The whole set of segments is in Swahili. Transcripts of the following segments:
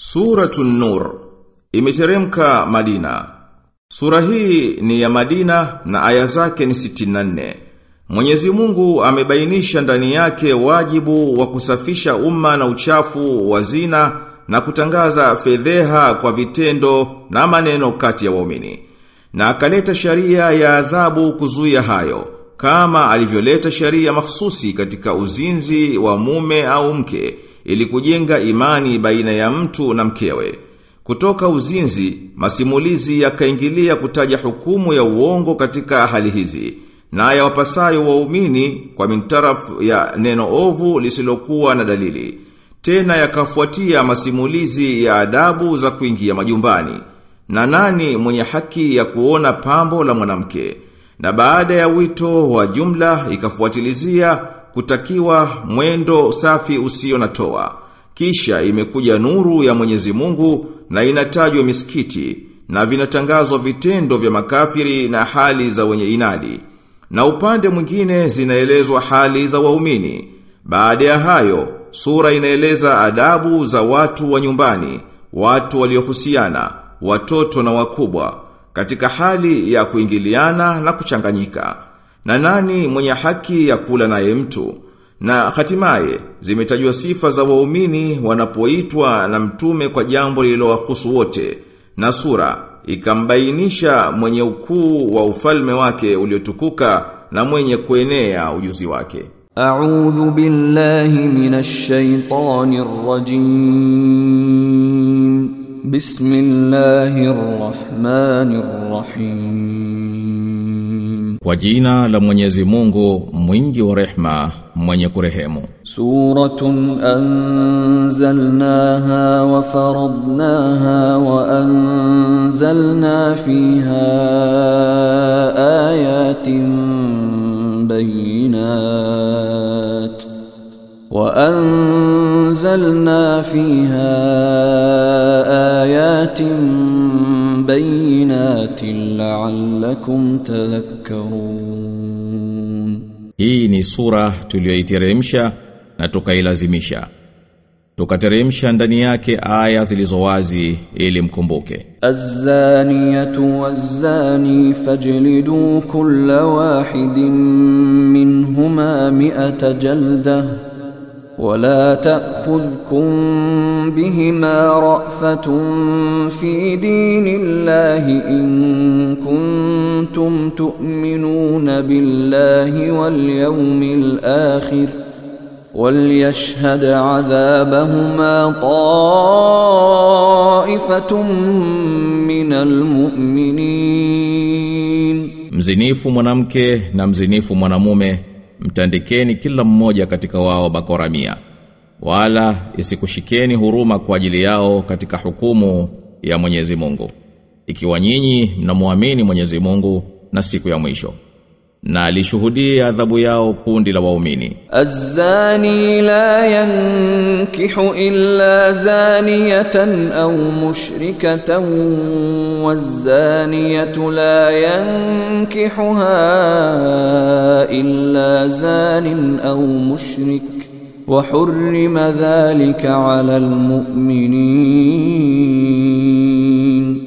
Suratun Nur imeteremka Madina. Sura hii ni ya Madina na aya zake ni 64. Mwenyezi Mungu amebainisha ndani yake wajibu wa kusafisha umma na uchafu wa zina na kutangaza fedheha kwa vitendo na maneno kati ya waumini. Na akaleta sharia ya adhabu kuzuia hayo, kama alivyoleta sharia mahsusi katika uzinzi wa mume au mke ili kujenga imani baina ya mtu na mkewe. Kutoka uzinzi, masimulizi yakaingilia kutaja hukumu ya uongo katika hali hizi, na ya wapasayo waumini kwa mintarafu ya neno ovu lisilokuwa na dalili. Tena yakafuatia masimulizi ya adabu za kuingia majumbani. Na nani mwenye haki ya kuona pambo la mwanamke? Na baada ya wito wa jumla ikafuatilizia kutakiwa mwendo safi usio na toa. Kisha imekuja nuru ya Mwenyezi Mungu na inatajwa misikiti na vinatangazwa vitendo vya makafiri na hali za wenye inadi. Na upande mwingine zinaelezwa hali za waumini. Baada ya hayo, sura inaeleza adabu za watu wa nyumbani, watu waliohusiana, watoto na wakubwa, katika hali ya kuingiliana na kuchanganyika. Na nani mwenye haki ya kula naye mtu? Na hatimaye zimetajwa sifa za waumini wanapoitwa na mtume kwa jambo lililowahusu wote. Na sura ikambainisha mwenye ukuu wa ufalme wake uliotukuka na mwenye kuenea ujuzi wake. A'udhu billahi minash shaitanir rajim. Bismillahir rahmanir rahim. Kwa jina la Mwenyezi Mungu, mwingi wa rehma, mwenye kurehemu. سورة أنزلناها وفرضناها وأنزلنا فيها آيات بينات وأنزلنا فيها آيات بينات لعلكم تذكرون Hii ni sura tuliyoiteremsha na tukailazimisha. Tukateremsha ndani yake aya zilizowazi ili mkumbuke. الزانية والزاني فاجلدوا كل واحد منهما مئة جلدة ولا تأخذكم بهما رأفة في دين الله إن كنتم تؤمنون بالله واليوم الآخر وليشهد عذابهما طائفة من المؤمنين. Mwanamke na mzinifu mwanamume mtandikeni kila mmoja katika wao bakora mia. Wala isikushikeni huruma kwa ajili yao katika hukumu ya Mwenyezi Mungu. Ikiwa nyinyi mnamwamini Mwenyezi Mungu na siku ya mwisho na alishuhudia adhabu yao kundi la waumini. Azani la yankihu illa zaniyatan au mushrikatan wazaniyatu la yankihuha illa zanin au mushrik wa hurrima dhalika ala almu'minin,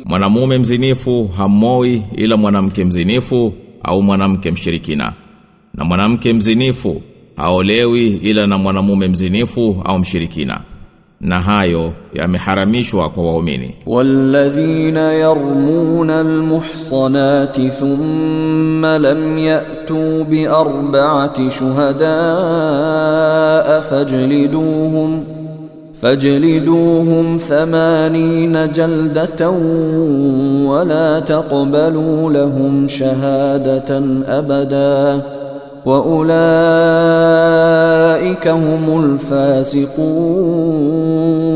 mwanamume mzinifu hamoi ila mwanamke mzinifu au mwanamke mshirikina. Na mwanamke mzinifu haolewi ila na mwanamume mzinifu au mshirikina. Na hayo yameharamishwa kwa waumini. Walladhina yarmuna almuhsanati thumma lam yatu bi arba'ati shuhada fajliduhum فاجلدوهم ثمانين جلدة ولا تقبلوا لهم شهادة أبدا وأولئك هم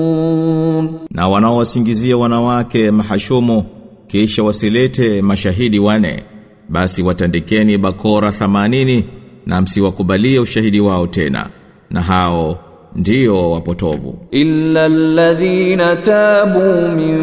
الفاسقون Na wanaowasingizia wanawake mahashumu kisha wasilete mashahidi wane basi watandikeni bakora 80 na msiwakubalie ushahidi wao tena na hao ndiyo wapotovu. Illa alladhina tabu min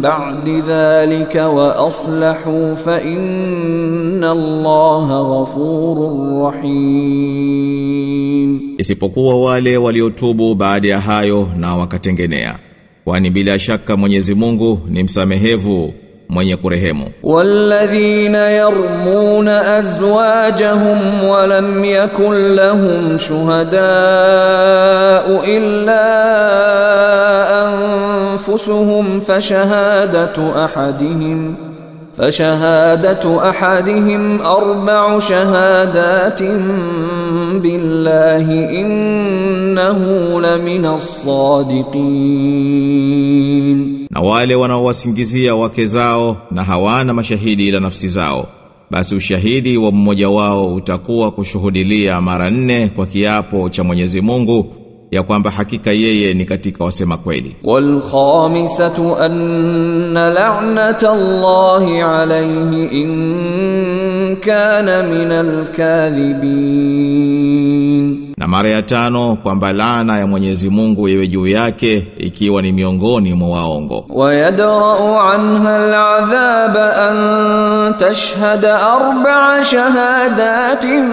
ba'di dhalika wa aslahu fa inna allaha ghafurur rahim. Isipokuwa wale waliotubu baada ya hayo na wakatengenea. Kwani bila shaka Mwenyezi Mungu ni msamehevu mwenye kurehemu walladhina yarmuna azwajahum wa lam yakul lahum shuhada illa anfusuhum fashahadatu ahadihim فشهادة أحدهم أربع شهادات بالله إنه لمن الصادقين na wale wanaowasingizia wake zao na hawana mashahidi ila nafsi zao basi ushahidi wa mmoja wao utakuwa kushuhudilia mara nne kwa kiapo cha Mwenyezi Mungu ya kwamba hakika yeye ni katika wasema kweli. Wal khamisatu anna la'nata Allahi alayhi in kana minal kadhibin mara ya tano kwamba laana ya Mwenyezi Mungu iwe juu yake ikiwa ni miongoni mwa waongo. Wa yadra'u anha al'adhab an tashhada arba'a shahadatin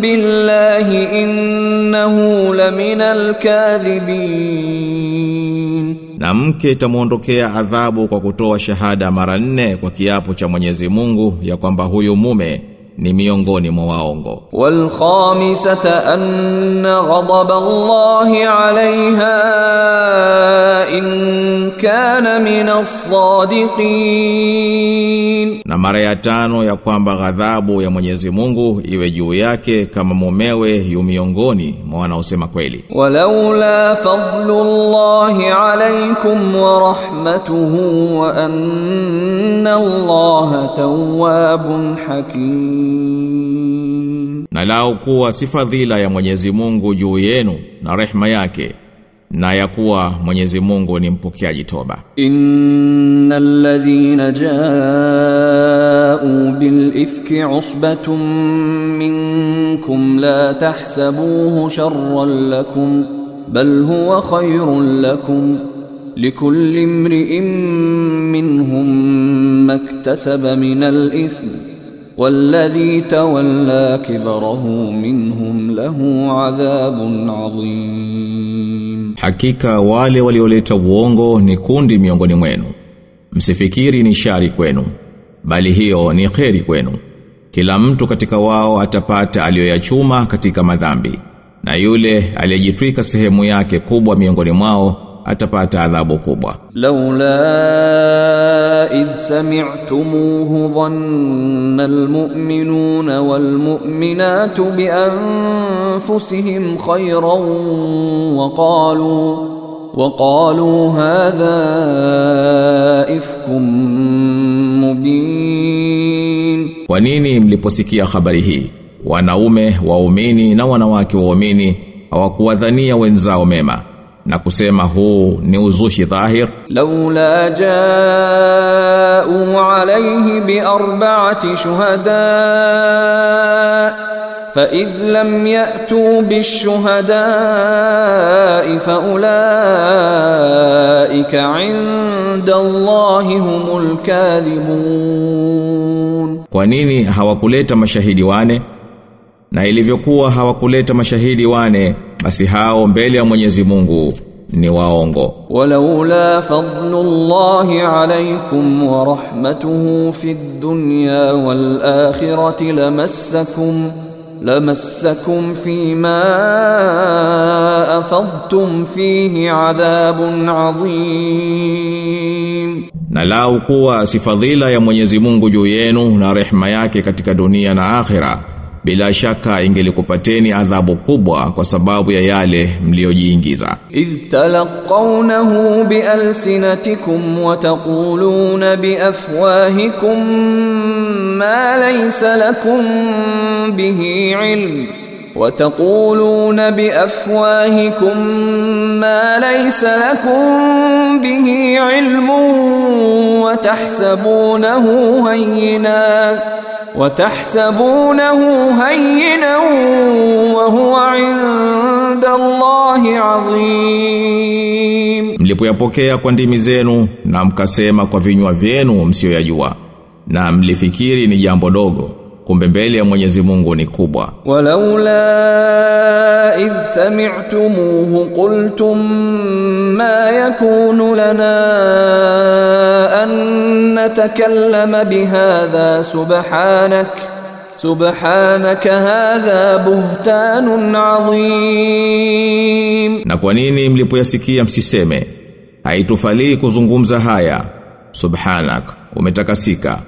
billahi innahu lamina al-kadhibin na mke itamwondokea adhabu kwa kutoa shahada mara nne kwa kiapo cha Mwenyezi Mungu ya kwamba huyo mume ni miongoni mwa waongo. Wal khamisata anna ghadab Allah alaiha in kana min as-sadiqin, na mara ya tano ya kwamba ghadhabu ya Mwenyezi Mungu iwe juu yake kama mumewe yu miongoni mwa wanaosema kweli. Walaula fadlullahi alaikum wa rahmatuhu wa anna Allah tawwabun hakim na lao kuwa si fadhila ya Mwenyezi Mungu juu yenu na rehma yake na ya kuwa Mwenyezi Mungu ni mpokeaji toba. Innal ladhina jauu bil ifki usbatun minkum la tahsabuhu sharran lakum bal huwa khayrun lakum likulli imri'in minhum maktasaba min al والذي تولى كبره منهم له عذاب عظيم Hakika wale walioleta uongo ni kundi miongoni mwenu. Msifikiri ni shari kwenu, bali hiyo ni kheri kwenu. Kila mtu katika wao atapata aliyoyachuma katika madhambi, na yule aliyejitwika sehemu yake kubwa miongoni mwao atapata adhabu kubwa. لولا إذ سمعتموه ظن المؤمنون والمؤمنات بأنفسهم خيرا وقالوا وقالوا هذا إفك مبين Kwa nini mliposikia habari hii? Wanaume waumini na wanawake waumini hawakuwadhania wenzao mema na kusema huu ni uzushi dhahir لولا جاءوا عليه بأربعة شهداء فإذ لم يأتوا بالشهداء فأولئك عند الله هم الكاذبون Kwa nini hawakuleta mashahidi wane? na ilivyokuwa hawakuleta mashahidi wane basi hao mbele ya Mwenyezi Mungu ni waongo. Walaula fadlullahi alaykum wa rahmatuhu fid dunya wal akhirati lamassakum lamassakum fima afadtum fihi adhabun adhim na lau kuwa si fadhila ya Mwenyezi Mungu juu yenu na rehma yake katika dunia na akhira bila shaka ingelikupateni adhabu kubwa kwa sababu ya yale mliojiingiza. Idh talaqawnahu bi alsinatikum wa taquluna bi afwahikum ma laysa lakum bihi ilm wa taquluna bi afwahikum ma laysa lakum bihi ilm watahsabunahu hayyinan wa huwa inda Allahi azim, mlipoyapokea kwa ndimi zenu na mkasema kwa vinywa vyenu msiyoyajua na mlifikiri ni jambo dogo kumbe mbele ya Mwenyezi Mungu ni kubwa. Walaula idh sami'tumuhu qultum ma yakunu lana an natakallama bihadha subhanak subhanaka hadha buhtanun adhim, na kwa nini mlipoyasikia msiseme haitufalii kuzungumza haya, subhanak umetakasika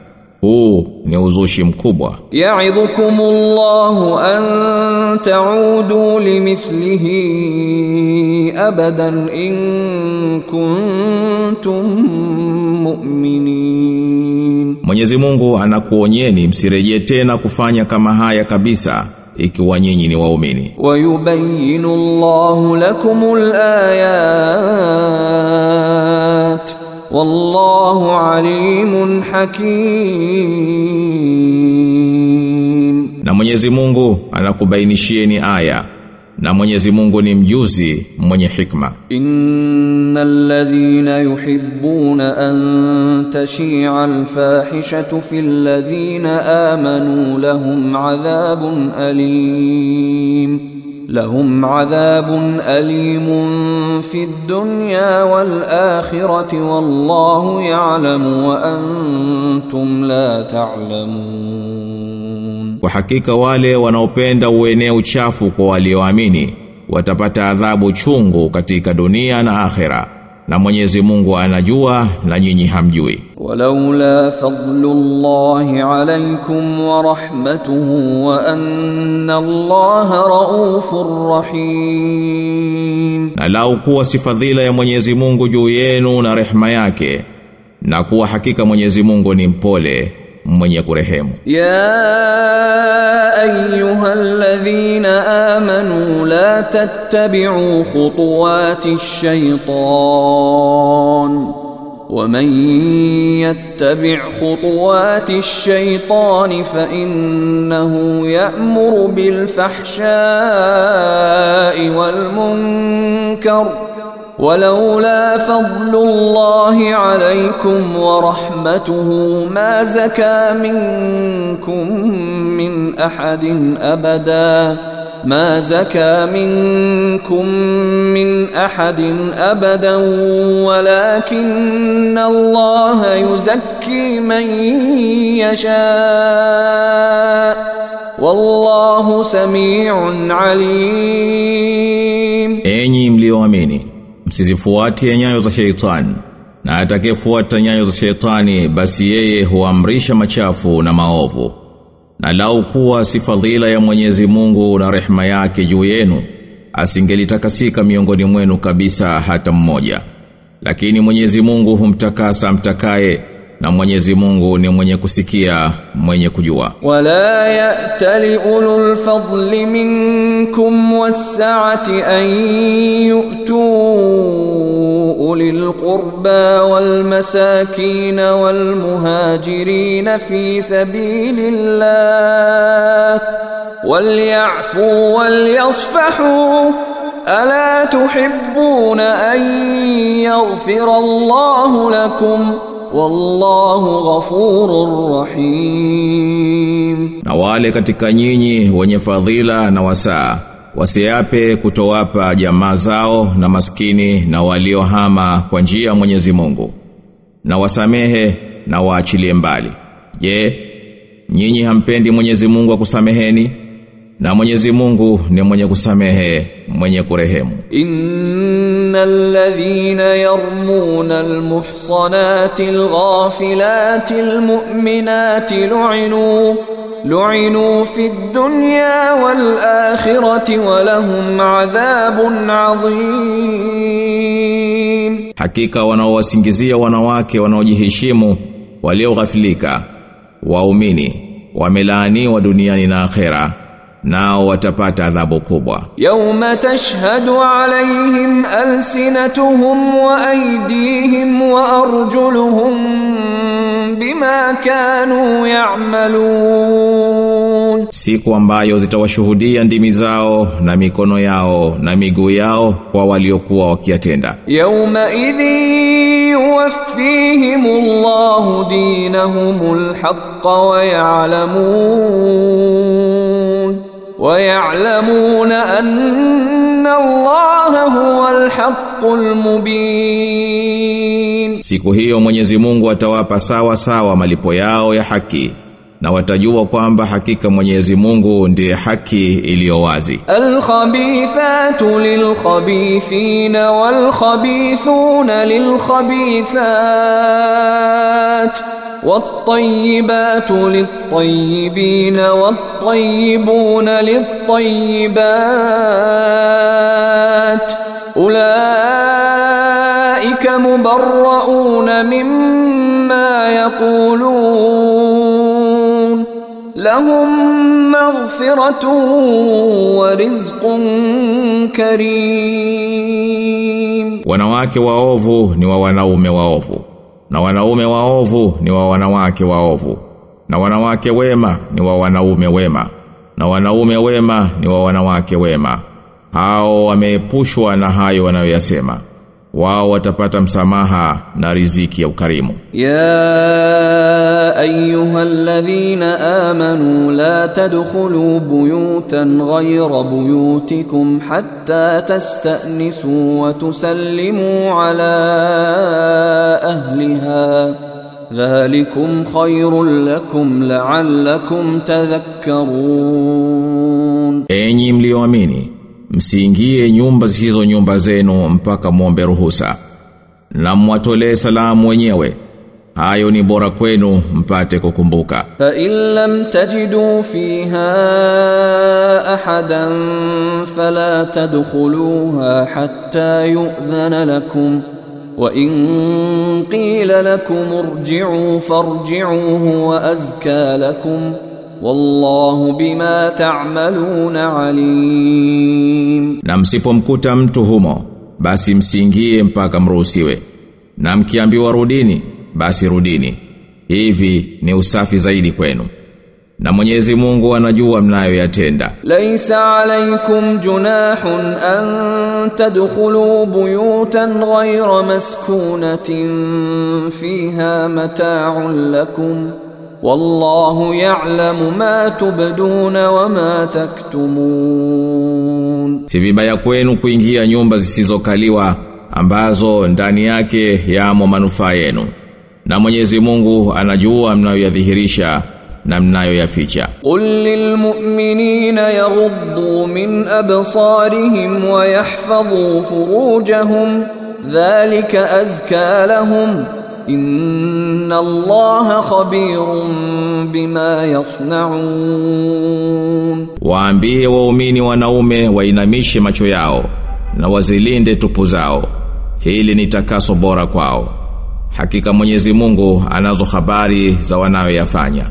huu ni uzushi mkubwa. Ya'idhukumullahu an ta'udu limithlihi abadan in kuntum mu'minin. Mwenyezi Mungu anakuonyeni msirejee tena kufanya kama haya kabisa ikiwa nyinyi ni waumini. Wayubayyinu lakumul ayat. Wallahu alimun hakim. Na Mwenyezi Mungu anakubainishieni aya na Mwenyezi Mungu ni mjuzi mwenye hikma. Innal ladhina yuhibbuna an tashia al-fahishatu fil ladhina amanu lahum adhabun alim لهم عذاب أليم في الدنيا والآخرة والله يعلم وأنتم لا تعلمون. وحقيقة والي ونوبيند ويني وشافوك والي وأميني وتبتى عذاب شونغو كتيك دنيا آخِرَةً na Mwenyezi Mungu anajua na nyinyi hamjui. Walaula fadlullahi alaykum wa rahmatuhu wa anna Allaha raufur rahim, na lau kuwa si fadhila ya Mwenyezi Mungu juu yenu na rehma yake, na kuwa hakika Mwenyezi Mungu ni mpole mwenye kurehemu. ya ayyuhal تتبعوا خطوات الشيطان ومن يتبع خطوات الشيطان فإنه يأمر بالفحشاء والمنكر ولولا فضل الله عليكم ورحمته ما زكى منكم من أحد أبدا ما زكى منكم من احد ابدا ولكن الله يزكي من يشاء والله سميع عليم Enyi mlioamini msizifuatie nyayo za sheitani na atakayefuata nyayo za sheitani basi yeye huamrisha machafu na maovu na lau kuwa si fadhila ya Mwenyezi Mungu na rehema yake juu yenu asingelitakasika miongoni mwenu kabisa hata mmoja. Lakini Mwenyezi Mungu humtakasa mtakaye na Mwenyezi Mungu ni mwenye kusikia mwenye kujua wala ya'tali ulul fadli minkum was-sa'ati an yu'tu ulil qurba wal masakin wal muhajirin fi sabilillah wal yasfahu ألا تحبون أن يغفر الله لكم ؟ wallahu ghafurur rahim. Na wale katika nyinyi wenye fadhila na wasaa wasiape kutowapa jamaa zao na maskini na waliohama kwa njia ya Mwenyezi Mungu na wasamehe na waachilie mbali. Je, nyinyi hampendi Mwenyezi Mungu akusameheni? Na Mwenyezi Mungu ni mwenye kusamehe, mwenye kurehemu. Innal ladhina yarmuna almuhsanati alghafilati almu'minati lu'inu lu'inu fid dunya wal akhirati wa lahum adhabun adhim. Hakika wanaowasingizia wanawake wanaojiheshimu walioghafilika waumini wamelaaniwa duniani na akhera nao watapata adhabu kubwa. Yauma tashhadu alaihim alsinatuhum wa aydihim wa arjuluhum bima kanu ya'malun, siku ambayo zitawashuhudia ndimi zao na mikono yao na miguu yao kwa waliokuwa wakiatenda Yauma idhi yuwaffihimullahu dinahumul haqqa wa ya'lamun. ويعلمون أن الله هو الحق المبين Siku hiyo Mwenyezi Mungu atawapa sawa sawa malipo yao ya haki na watajua kwamba hakika Mwenyezi Mungu ndiye haki iliyo wazi. الخبيثات للخبيثين والخبيثون للخبيثات والطيبات للطيبين والطيبون للطيبات أولئك مبرؤون مما يقولون لهم مغفرة ورزق كريم. Wanawake waovu ni wa na wanaume waovu ni wa wanawake waovu. Na wanawake wema ni wa wanaume wema. Na wanaume wema ni wa wanawake wema. Hao wameepushwa na hayo wanayoyasema wao watapata msamaha na riziki ya ukarimu يا ايها الذين امنوا لا تدخلوا بيوتا غير بيوتكم حتى تستانسوا وتسلموا على اهلها ذلكم خير لكم لعلكم تذكرون Enyi mlioamini msiingie nyumba hizo nyumba zenu mpaka muombe ruhusa. Na mwatolee salamu wenyewe. Hayo ni bora kwenu mpate kukumbuka. Fa in lam tajidu fiha ahadan fala tadkhuluha hatta yu'dhana lakum. Wa in qila lakum irji'u farji'u huwa azka lakum. Wallahu bima ta'maluna alim. Na msipomkuta mtu humo basi msingie mpaka mruhusiwe. Na mkiambiwa rudini basi rudini. Hivi ni usafi zaidi kwenu. Na Mwenyezi Mungu anajua mnayo yatenda Laisa alaikum junahun an tadkhulu buyutan ghayra maskunatin fiha mata'un lakum wallahu ya'lamu ma tubduna wa ma taktumun. Si kwenu kuingia nyumba zisizokaliwa ambazo ndani yake yamo manufaa yenu. Na Mwenyezi Mungu anajua mnayoyadhihirisha na mnayoyaficha. Qul lil mu'minina yaghuddu min absarihim wa yahfazu furujahum dhalika azka lahum. Inna Allaha khabirun bima yasnaun, waambie waumini wanaume wainamishe macho yao na wazilinde tupu zao, hili ni takaso bora kwao. Hakika Mwenyezi Mungu anazo habari za wanayoyafanya.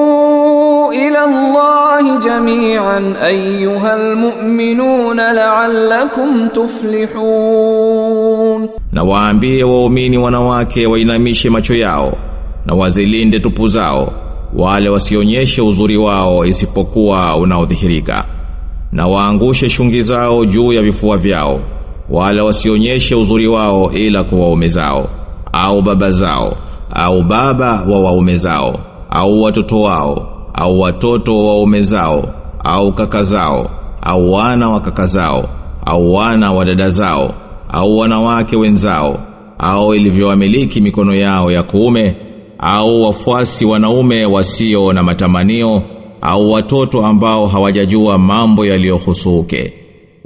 ila Allah jami'an ayyuhal mu'minuna la'allakum tuflihun na waambie waumini wanawake wainamishe macho yao na wazilinde tupu zao wale wasionyeshe uzuri wao isipokuwa unaodhihirika. Na waangushe shungi zao juu ya vifua vyao wala wasionyeshe uzuri wao ila kwa waume zao au baba zao au baba wa waume zao au watoto wao au watoto wa waume zao au kaka zao au wana wa kaka zao au wana wa dada zao au wanawake wenzao au ilivyowamiliki mikono yao ya kuume au wafuasi wanaume wasio na matamanio au watoto ambao hawajajua mambo yaliyohusuke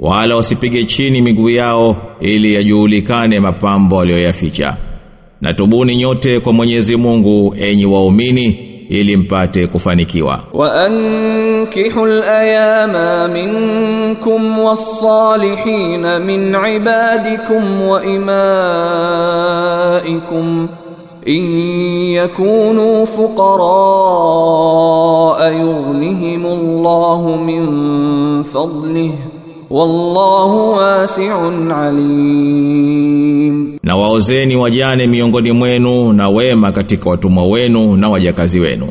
wala wasipige chini miguu yao ili yajulikane mapambo aliyoyaficha na tubuni nyote kwa Mwenyezi Mungu enyi waumini ili mpate kufanikiwa wa ankihu alayama minkum wassalihin min ibadikum wa imaikum in yakunu fuqara يغنهم Allah min fadlihi wallahu wasi'un alim na waozeni wajane miongoni mwenu na wema katika watumwa wenu na wajakazi wenu.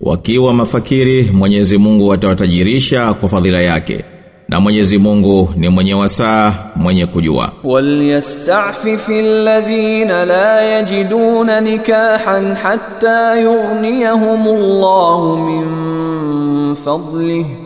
Wakiwa mafakiri Mwenyezi Mungu atawatajirisha kwa fadhila yake. Na Mwenyezi Mungu ni mwenye wasaa mwenye kujua. Walyastafifil ladhina la yajiduna nikahan hatta yughniyahumullahu min fadlihi.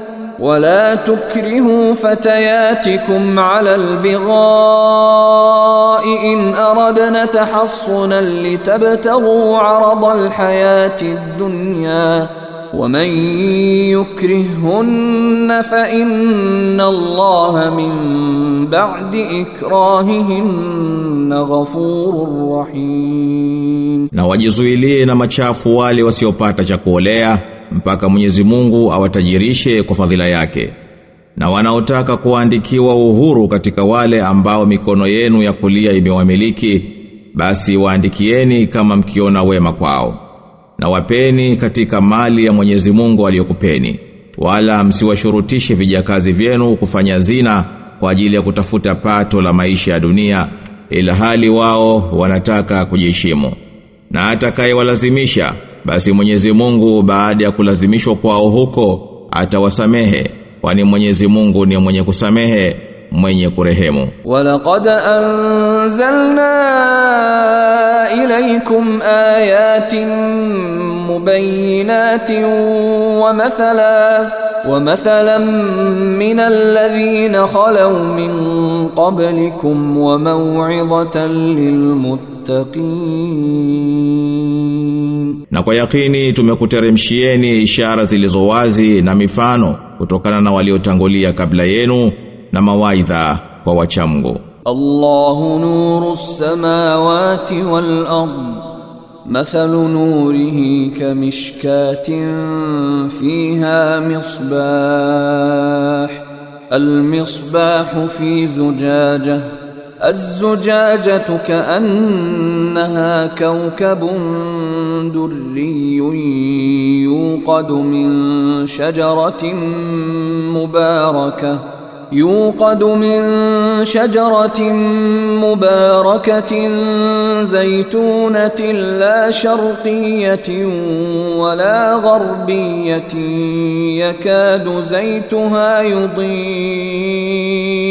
ولا تكرهوا فتياتكم على البغاء إن أردنا تحصنا لتبتغوا عرض الحياة الدنيا ومن يكرههن فإن الله من بعد إكراههن غفور رحيم. Na wajizuilie na machafu wale wasiopata kuolea. Mpaka Mwenyezi Mungu awatajirishe kwa fadhila yake. Na wanaotaka kuandikiwa uhuru katika wale ambao mikono yenu ya kulia imewamiliki basi waandikieni kama mkiona wema kwao. Na wapeni katika mali ya Mwenyezi Mungu aliyokupeni. Wala msiwashurutishe vijakazi vyenu kufanya zina kwa ajili ya kutafuta pato la maisha ya dunia ila hali wao wanataka kujiheshimu. Na atakayewalazimisha basi Mwenyezi Mungu baada ya kulazimishwa kwao huko atawasamehe kwani Mwenyezi Mungu ni mwenye kusamehe mwenye kurehemu. Walaqad anzalna ilaykum ayatin mubayyinatin wa mathala wa mathalan min alladhina khalaw min qablikum wa maw'izatan lilmuttaqin للمتقين na kwa yakini tumekuteremshieni ishara zilizo wazi na mifano kutokana na waliotangulia kabla yenu na mawaidha kwa wachamgu الله نور السماوات والأرض مثل نوره كمشكاة فيها مصباح المصباح في زجاجة الزجاجة كأنها كوكب دري يوقد من شجرة مباركة يوقد من شجرة مباركة زيتونة لا شرقية ولا غربية يكاد زيتها يضيء.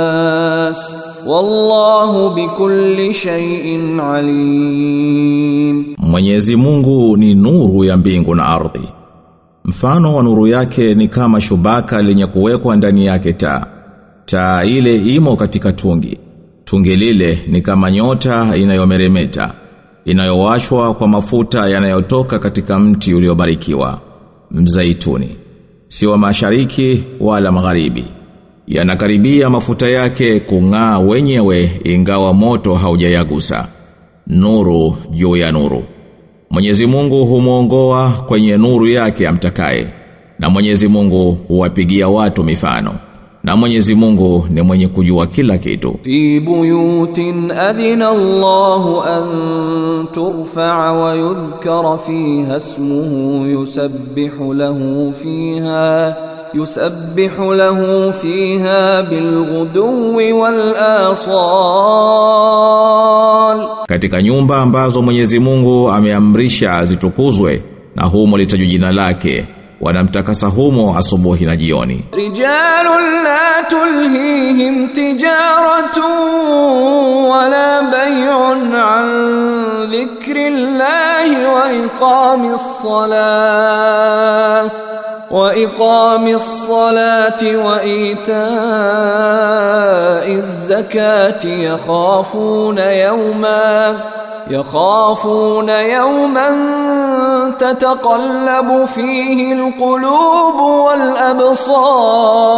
Wallahu bikulli shay'in alim. Mwenyezi Mungu ni nuru ya mbingu na ardhi. Mfano wa nuru yake ni kama shubaka lenye kuwekwa ndani yake taa. Taa ile imo katika tungi. Tungi lile ni kama nyota inayomeremeta, inayowashwa kwa mafuta yanayotoka katika mti uliobarikiwa, mzaituni. Si wa mashariki wala magharibi yanakaribia mafuta yake kung'aa wenyewe ingawa moto haujayagusa. Nuru juu ya nuru. Mwenyezi Mungu humuongoa kwenye nuru yake amtakaye. Na Mwenyezi Mungu huwapigia watu mifano. Na Mwenyezi Mungu ni mwenye kujua kila kitu. Fi buyutin adhina Allahu an turfa'a wa yudhkara fiha ismuhu yusabbihu lahu fiha yusabbihu lahu fiha bilghudwi wal asal, katika nyumba ambazo Mwenyezi Mungu ameamrisha zitukuzwe na humo litajwa jina lake wanamtakasa humo asubuhi na jioni. Rijalun la tulhihim tijaratun wala bay'un an dhikrillahi wa iqamis وإقام الصلاة وإيتاء الزكاة يخافون يوما يخافون يوما تتقلب فيه القلوب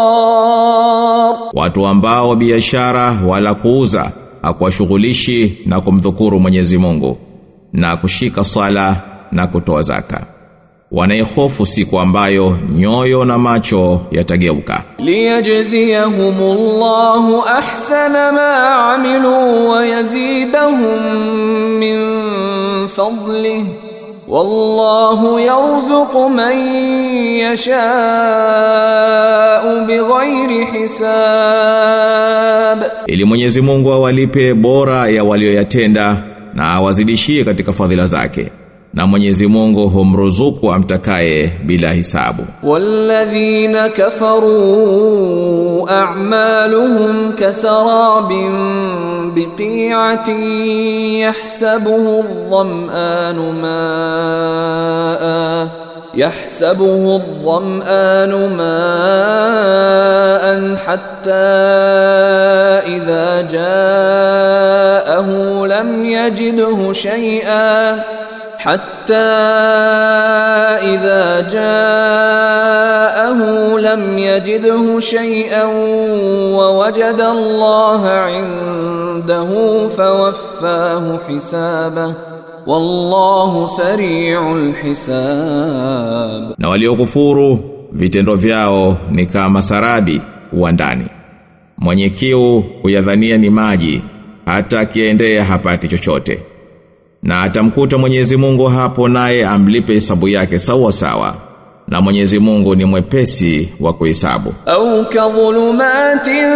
والأبصار Watu ambao biashara wala kuuza hakuwashughulishi na kumdhukuru Mwenyezi Mungu na kushika sala na kutoa zaka. wanayehofu siku ambayo nyoyo na macho yatageuka. Liyajziyahumullahu ahsana ma amilu wa yazidahum min fadlihi wallahu yarzuqu man yashau bighairi hisab, ili Mwenyezi Mungu awalipe bora ya walioyatenda na awazidishie katika fadhila zake. Na Mwenyezi Mungu humruzuku amtakaye bila hisabu. والذين كفروا أعمالهم كسراب بقيعة يحسبه الظمآن ماء يحسبه الظمآن ماء حتى إذا جاءه لم يجده شيئا حتى إذا جاءه لم يجده شيئا ووجد الله عنده فوفاه حسابه والله سريع الحساب Na waliokufuru vitendo vyao ni kama sarabi uwandani. Mwenye kiu huyadhania ni maji hata akiendea hapati chochote. Na atamkuta Mwenyezi Mungu hapo naye amlipe hesabu yake sawa sawa. Na Mwenyezi Mungu ni mwepesi wa kuhesabu. Au kadhulumatin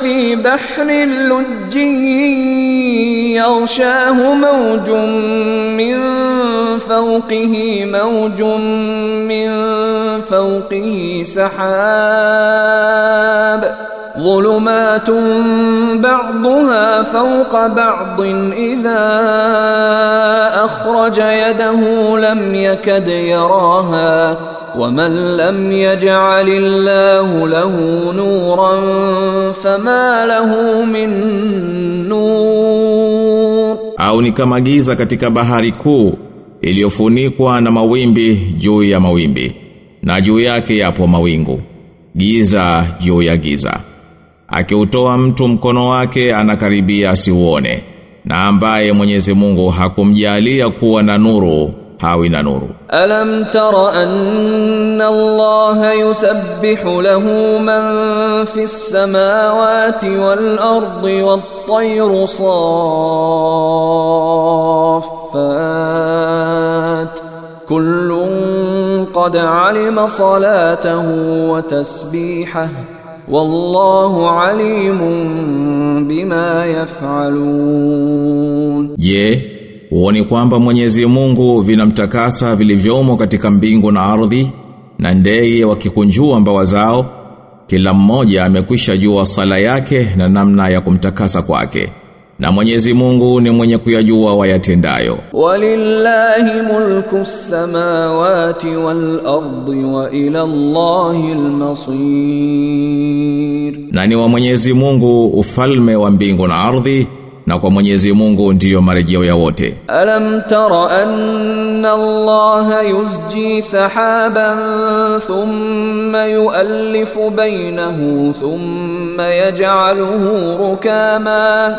fi bahrin lujji yaghshahu mawjun min fawqihi mawjun min fawqihi sahab. ظلمات بعضها فوق بعض إذا أخرج يده لم يكد يراها ومن لم يجعل الله له نورا فما له من نور Au ni kama giza katika bahari kuu iliyofunikwa na mawimbi juu ya mawimbi na juu yake yapo mawingu. Giza juu ya giza. akiutoa mtu mkono wake anakaribia asiuone. Na ambaye Mwenyezi Mungu hakumjalia kuwa na nuru hawi na nuru. Alam tara anna Allah yusabbihu lahu man fis samawati wal ardi wat tayru saffat. Kullun qad alima salatahu wa tasbihahu wallahu alimun bima yafalun. Je uone kwamba Mwenyezi Mungu vinamtakasa vilivyomo katika mbingu na ardhi na ndege wakikunjua mbawa zao kila mmoja amekwisha jua sala yake na namna ya kumtakasa kwake? Na Mwenyezi Mungu ni mwenye kuyajua wayatendayo. Walillahi mulku samawati wal ardi wa ila Allahi al-masir. Na ni wa Mwenyezi Mungu ufalme wa mbingu na ardhi na kwa Mwenyezi Mungu ndiyo marejeo ya wote. Alam tara anna Allah yusji sahaban thumma yuallifu bainahu thumma yaj'aluhu rukama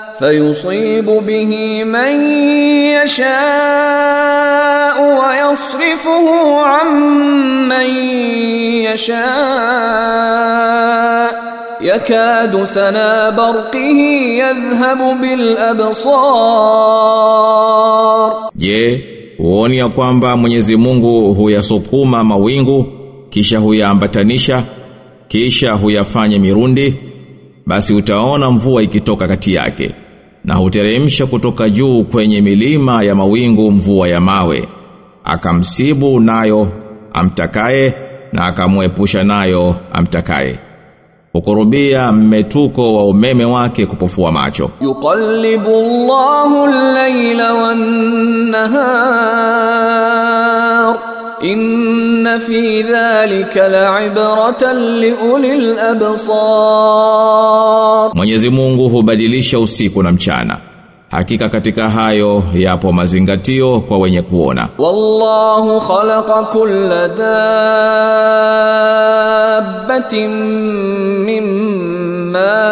فيصيب به من يشاء ويصرفه عن من يشاء يكاد سنا برقه يذهب بالابصار Je, huoni ya kwamba Mwenyezi Mungu huyasukuma mawingu kisha huyaambatanisha kisha huyafanya mirundi basi utaona mvua ikitoka kati yake na huteremsha kutoka juu kwenye milima ya mawingu mvua ya mawe. Akamsibu nayo amtakaye na akamwepusha nayo amtakaye. Hukurubia mmetuko wa umeme wake kupofua macho. Yuqallibu Allahu al-laila wan-nahar. Inna fi dhalika la'ibratan liulil absar, Mwenyezi Mungu hubadilisha usiku na mchana. Hakika katika hayo yapo mazingatio kwa wenye kuona. Wallahu khalaqa kulla dabbatin mimma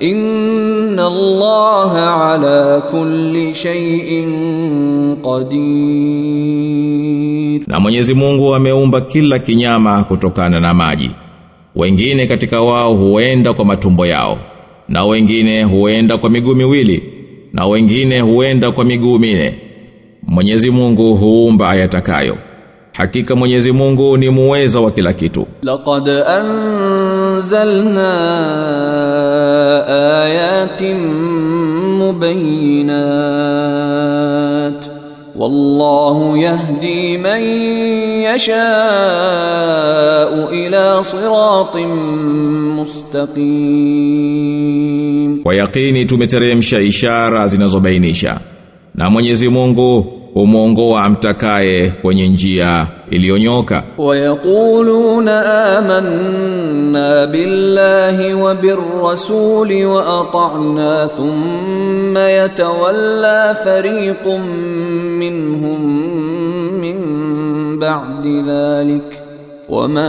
Inna Allaha ala kulli shay'in qadir. Na Mwenyezi Mungu ameumba kila kinyama kutokana na maji. Wengine katika wao huenda kwa matumbo yao na wengine huenda kwa miguu miwili na wengine huenda kwa miguu mine. Mwenyezi Mungu huumba ayatakayo. Hakika Mwenyezi Mungu ni muweza wa kila kitu. Laqad anzalna ayatin mubayyinat wallahu yahdi man yasha'u ila siratin mustaqim. Kwa yaqini tumeteremsha ishara zinazobainisha na Mwenyezi Mungu umwongoa mtakaye kwenye njia iliyonyoka. Wayaquluna amanna billahi wa birrasuli wa ata'na thumma yatawalla fariqun minhum min ba'di dhalik. Wama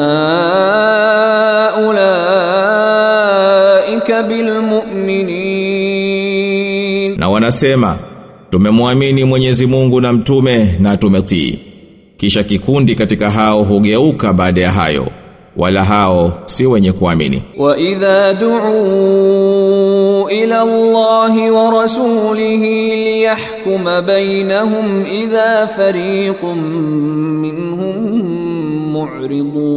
ulaika bilmu'minin na wanasema tumemwamini Mwenyezi Mungu na mtume na tumetii. Kisha kikundi katika hao hugeuka baada ya hayo. Wala hao si wenye kuamini. Wa idha du'u ila Allah wa rasulihi liyahkuma bainahum idha fariqun minhum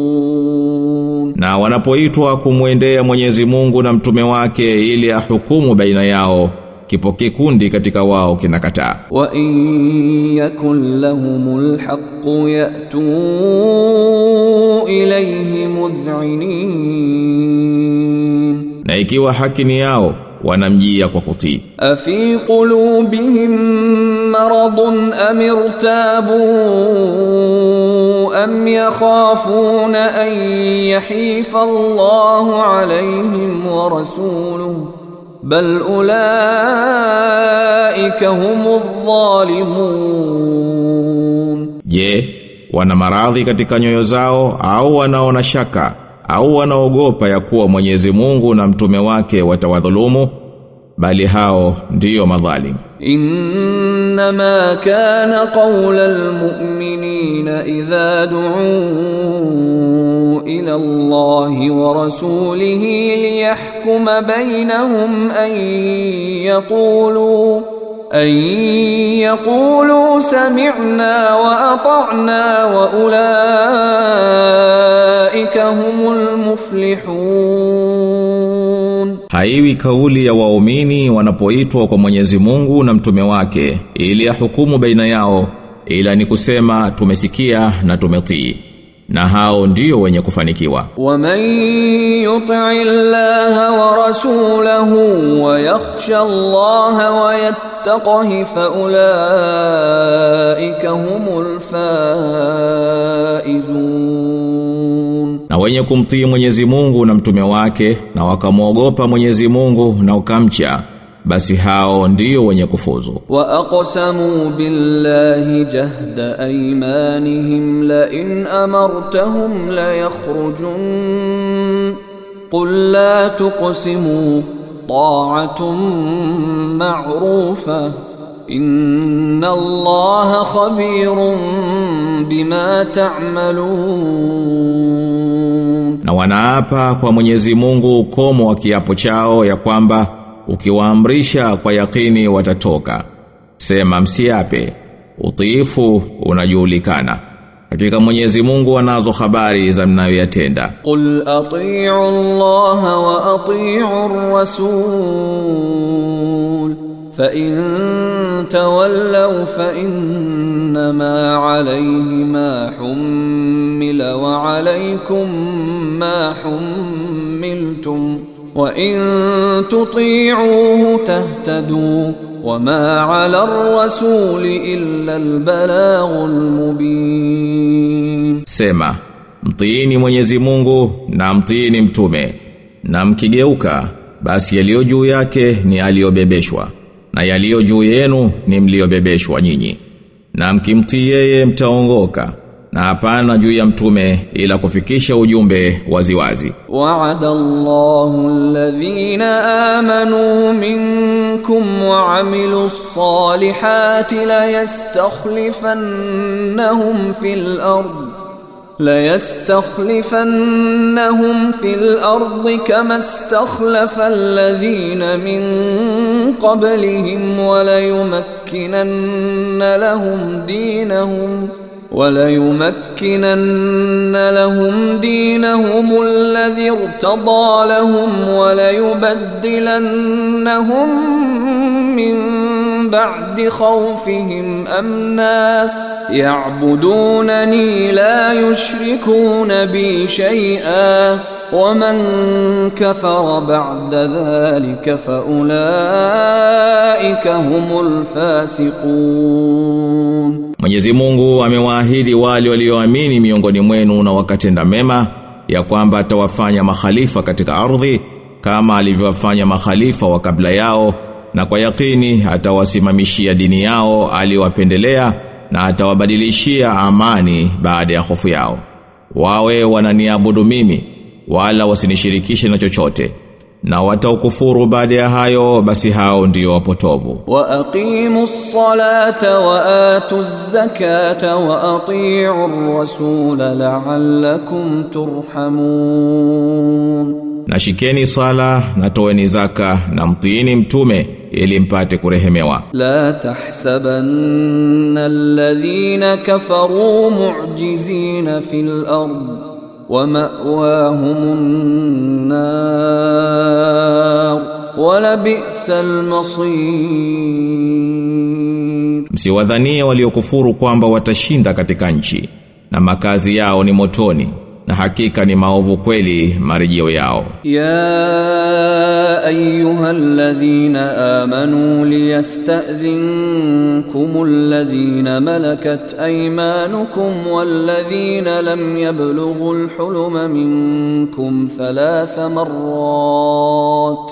mu'ridun. Na wanapoitwa kumwendea Mwenyezi Mungu na mtume wake ili ahukumu baina yao kipokee kundi katika wao kinakataa. Wa in yakun lahumul haqq yatu ilayhi muz'inin. Na ikiwa haki ni yao wanamjia kwa kutii. Afi qulubihim maradun am irtabu am yakhafuna an yahifa Allahu alayhim wa rasuluhu bal ulaika humudh dhalimun je wana maradhi katika nyoyo zao au wanaona shaka au wanaogopa ya kuwa Mwenyezi Mungu na mtume wake watawadhulumu? bali hao ndiyo madhalim inma kana qawla almu'minina idha du'u ila Allahi wa rasulihi liyahkuma bainahum an yaqulu أن يقولوا سمعنا وأطعنا وأولئك هم المفلحون Haiwi kauli ya waumini wanapoitwa kwa Mwenyezi Mungu na mtume wake ili ahukumu baina yao ila ni kusema tumesikia na tumetii na hao ndio wenye kufanikiwa. Waman yuti Allah wa rasulahu wa yakhsha Allah wa yattaqhi fa ulaika humul faizun wenye kumtii Mwenyezi Mungu na mtume wake na wakamwogopa Mwenyezi Mungu na ukamcha basi hao ndio wenye kufuzu. Wa aqsamu billahi jahda aymanihim la in amartahum la yakhrujun qul la tuqsimu ta'atun ma'rufa inna Allaha khabirun bima ta'malun na wanaapa kwa Mwenyezi Mungu ukomo wa kiapo chao ya kwamba ukiwaamrisha kwa yakini watatoka. Sema msiape. Utiifu unajulikana. Hakika Mwenyezi Mungu anazo habari za mnayoyatenda. Qul atii'u Allah wa atii'u Rasul فإن تولوا فإنما عليه ما حمل وعليكم ما حملتم وإن تطيعوه تهتدوا وما على الرسول إلا البلاغ المبين Sema, mtiini Mwenyezi Mungu na mtiini mtume. Na mkigeuka, basi yaliyo juu yake ni aliyobebeshwa. na yaliyo juu yenu ni mliobebeshwa nyinyi na mkimtii yeye mtaongoka na hapana juu ya mtume ila kufikisha ujumbe waziwazi. Wa'ada alladhina amanu minkum wa 'amilus la yastakhlifannahum fil ardh ليستخلفنهم في الأرض كما استخلف الذين من قبلهم وليمكنن لهم دينهم وليمكنن لهم دينهم الذي ارتضى لهم وليبدلنهم من بعد خوفهم أمنا يعبدونني لا يشركون بي شيئا ومن كفر بعد ذلك فاولئك هم الفاسقون Mwenyezi Mungu amewaahidi wale walioamini miongoni mwenu na wakatenda mema ya kwamba atawafanya makhalifa katika ardhi kama alivyowafanya makhalifa wa kabla yao na kwa yakini atawasimamishia dini yao aliyowapendelea na atawabadilishia amani baada ya hofu yao. Wawe wananiabudu mimi wala wasinishirikishe na chochote na wataukufuru baada ya hayo basi hao ndio wapotovu. Wa aqimus salata wa atuz zakata wa ati'ur rasul la'allakum turhamun. Nashikeni sala na toeni zaka na mtiini mtume ili mpate kurehemewa. La tahsabanna alladhina kafaru mu'jizina fil ard wa ma'wahumun nar wa la bi'sal masir msiwadhanie waliokufuru kwamba watashinda katika nchi na makazi yao ni motoni. na hakika ni maovu kweli marejeo yao يا ايها الذين امنوا ليستاذنكم الذين ملكت ايمانكم والذين لم يبلغوا الحلم منكم ثلاث مرات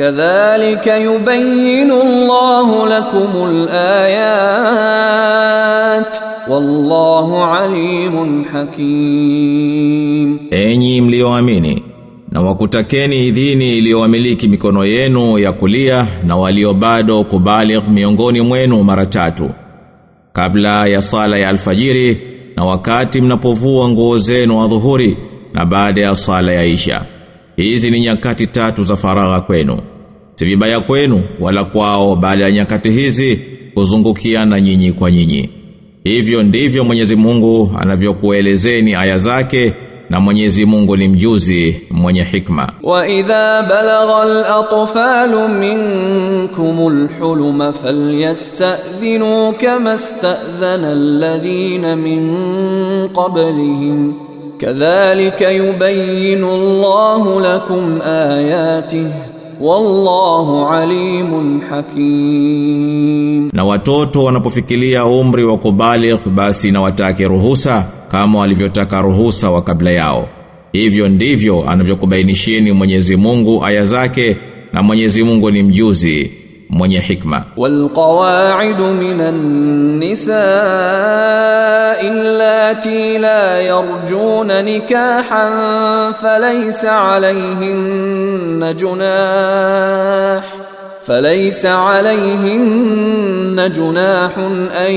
Kadhalika yubayyinu Allahu lakumul ayat wallahu alimun hakim, enyi mlioamini na wakutakeni idhini iliyowamiliki mikono yenu ya kulia na walio bado kubaligh miongoni mwenu mara tatu. Kabla ya sala ya alfajiri na wakati mnapovua nguo zenu adhuhuri na baada ya sala ya isha. Hizi ni nyakati tatu za faragha kwenu. Si vibaya kwenu wala kwao baada ya nyakati hizi kuzungukiana nyinyi kwa nyinyi. Hivyo ndivyo Mwenyezi Mungu anavyokuelezeni aya zake na Mwenyezi Mungu ni mjuzi mwenye hikma. Wa balagha al-atfalu minkum al-huluma kama sta'dhana alladhina min qablihim Kadhalika yubayinu Allahu lakum ayatihi wallahu alimun hakim. Na watoto wanapofikilia umri wa kubaligh basi na watake ruhusa kama walivyotaka ruhusa wa kabla yao. Hivyo ndivyo anavyokubainishieni Mwenyezi Mungu aya zake na Mwenyezi Mungu ni mjuzi mwenye hikma walqawaid minan nisaa illati la yarjuna nikahan falaysa alayhin junah فليس عليهن جناح أن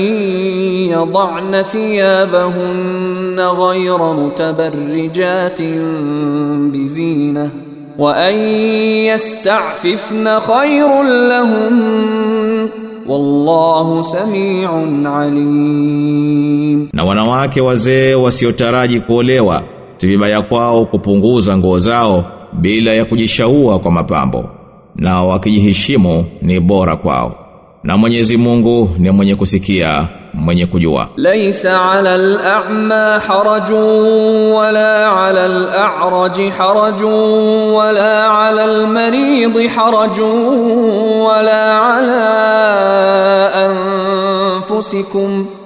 يضعن ثيابهن غير متبرجات بزينه wa an yasta'fifna khairul lahum wallahu samiun alim, na wanawake wazee wasiotaraji kuolewa si kwao kupunguza nguo zao bila ya kujishaua kwa mapambo, na wakijiheshimu ni bora kwao. na Mwenyezi Mungu ni mwenye kusikia mwenye kujua ليس على الأعمى حرج ولا على الأعرج حرج ولا على المريض حرج ولا على أنفسكم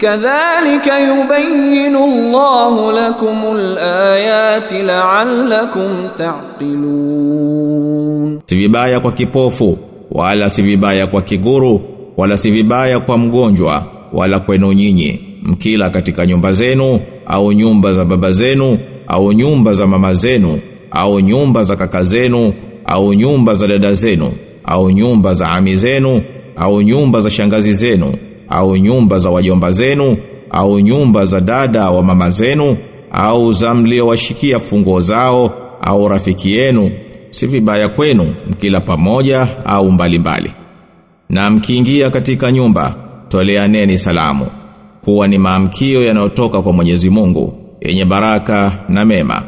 kadhalika yubayyinu Allahu lakumul ayati la'allakum taqilun si vibaya kwa kipofu wala si vibaya kwa kiguru wala si vibaya kwa mgonjwa wala kwenu nyinyi mkila katika nyumba zenu au nyumba za baba zenu au nyumba za mama zenu au nyumba za kaka zenu au nyumba za dada zenu au nyumba za ami zenu au nyumba za shangazi zenu au nyumba za wajomba zenu au nyumba za dada wa mama zenu au za mliowashikia funguo zao au rafiki yenu si vibaya kwenu mkila pamoja au mbalimbali mbali. na mkiingia katika nyumba toleaneni salamu kuwa ni maamkio yanayotoka kwa Mwenyezi Mungu yenye baraka na mema.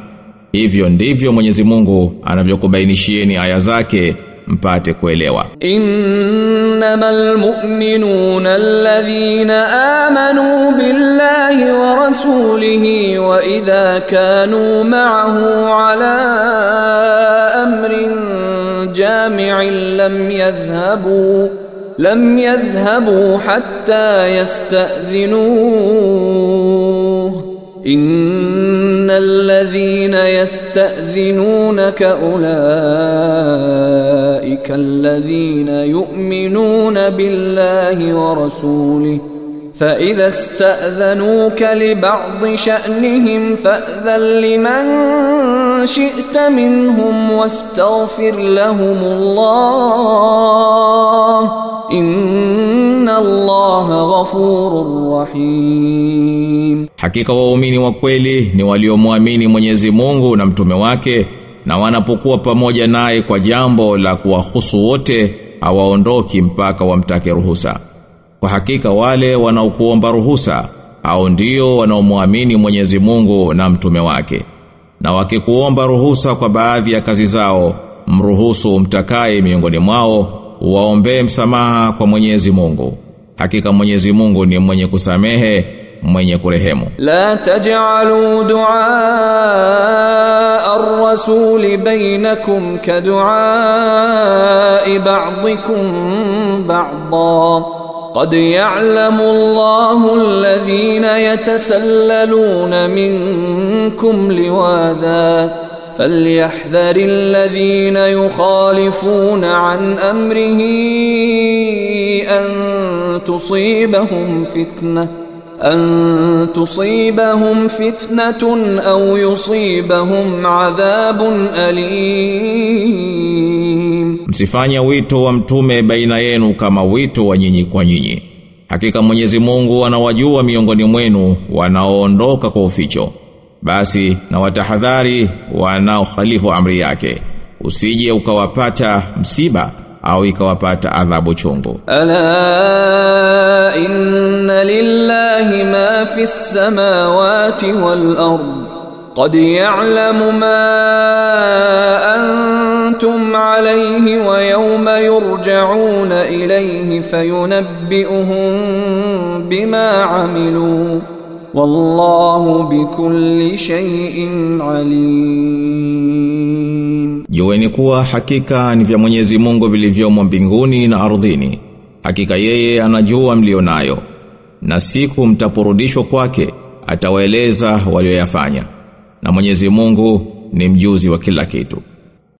Hivyo ndivyo Mwenyezi Mungu anavyokubainishieni aya zake mpate kuelewa innamal mu'minuna alladhina amanu billahi wa rasulihi wa idha kanu ma'ahu ala amrin jami'in lam yadhhabu lam yadhhabu hatta يستأذنوه إن الذين يستأذنونك أولئك الذين يؤمنون بالله ورسوله فإذا استأذنوك لبعض شأنهم فأذن لمن شئت منهم واستغفر لهم الله إن inna Allaha ghafurur rahim, hakika waumini wa kweli ni waliomwamini Mwenyezi Mungu na mtume wake na wanapokuwa pamoja naye kwa jambo la kuwahusu wote hawaondoki mpaka wamtake ruhusa. Kwa hakika wale wanaokuomba ruhusa au ndio wanaomwamini Mwenyezi Mungu na mtume wake. Na wakikuomba ruhusa kwa baadhi ya kazi zao, mruhusu mtakaye miongoni mwao waombee msamaha kwa Mwenyezi Mungu. Hakika Mwenyezi Mungu ni mwenye kusamehe, mwenye kurehemu. لا تجعلوا دعاء الرسول بينكم كدعاء بعضكم بعضا قد يعلم الله الذين يتسللون منكم لواذا فليحذر الذين يخالفون عن امره ان تصيبهم فتنه أن تصيبهم فتنة أو يصيبهم عذاب أليم Msifanye wito wa mtume baina yenu kama wito wa nyinyi kwa nyinyi. Hakika Mwenyezi Mungu anawajua miongoni mwenu wanaoondoka kwa uficho. Basi na watahadhari wanaokhalifu amri yake. Usije ukawapata msiba au ikawapata adhabu chungu. ألا إن لله ما في السماوات والأرض قد يعلم ما أنتم عليه ويوم يرجعون إليه فينبئهم بما عملوا Wallahu bikulli shay'in alim. Jueni kuwa hakika ni vya Mwenyezi Mungu vilivyomo mbinguni na ardhini. Hakika yeye anajua mlionayo. Na siku mtaporudishwa kwake atawaeleza walioyafanya. Na Mwenyezi Mungu ni mjuzi wa kila kitu.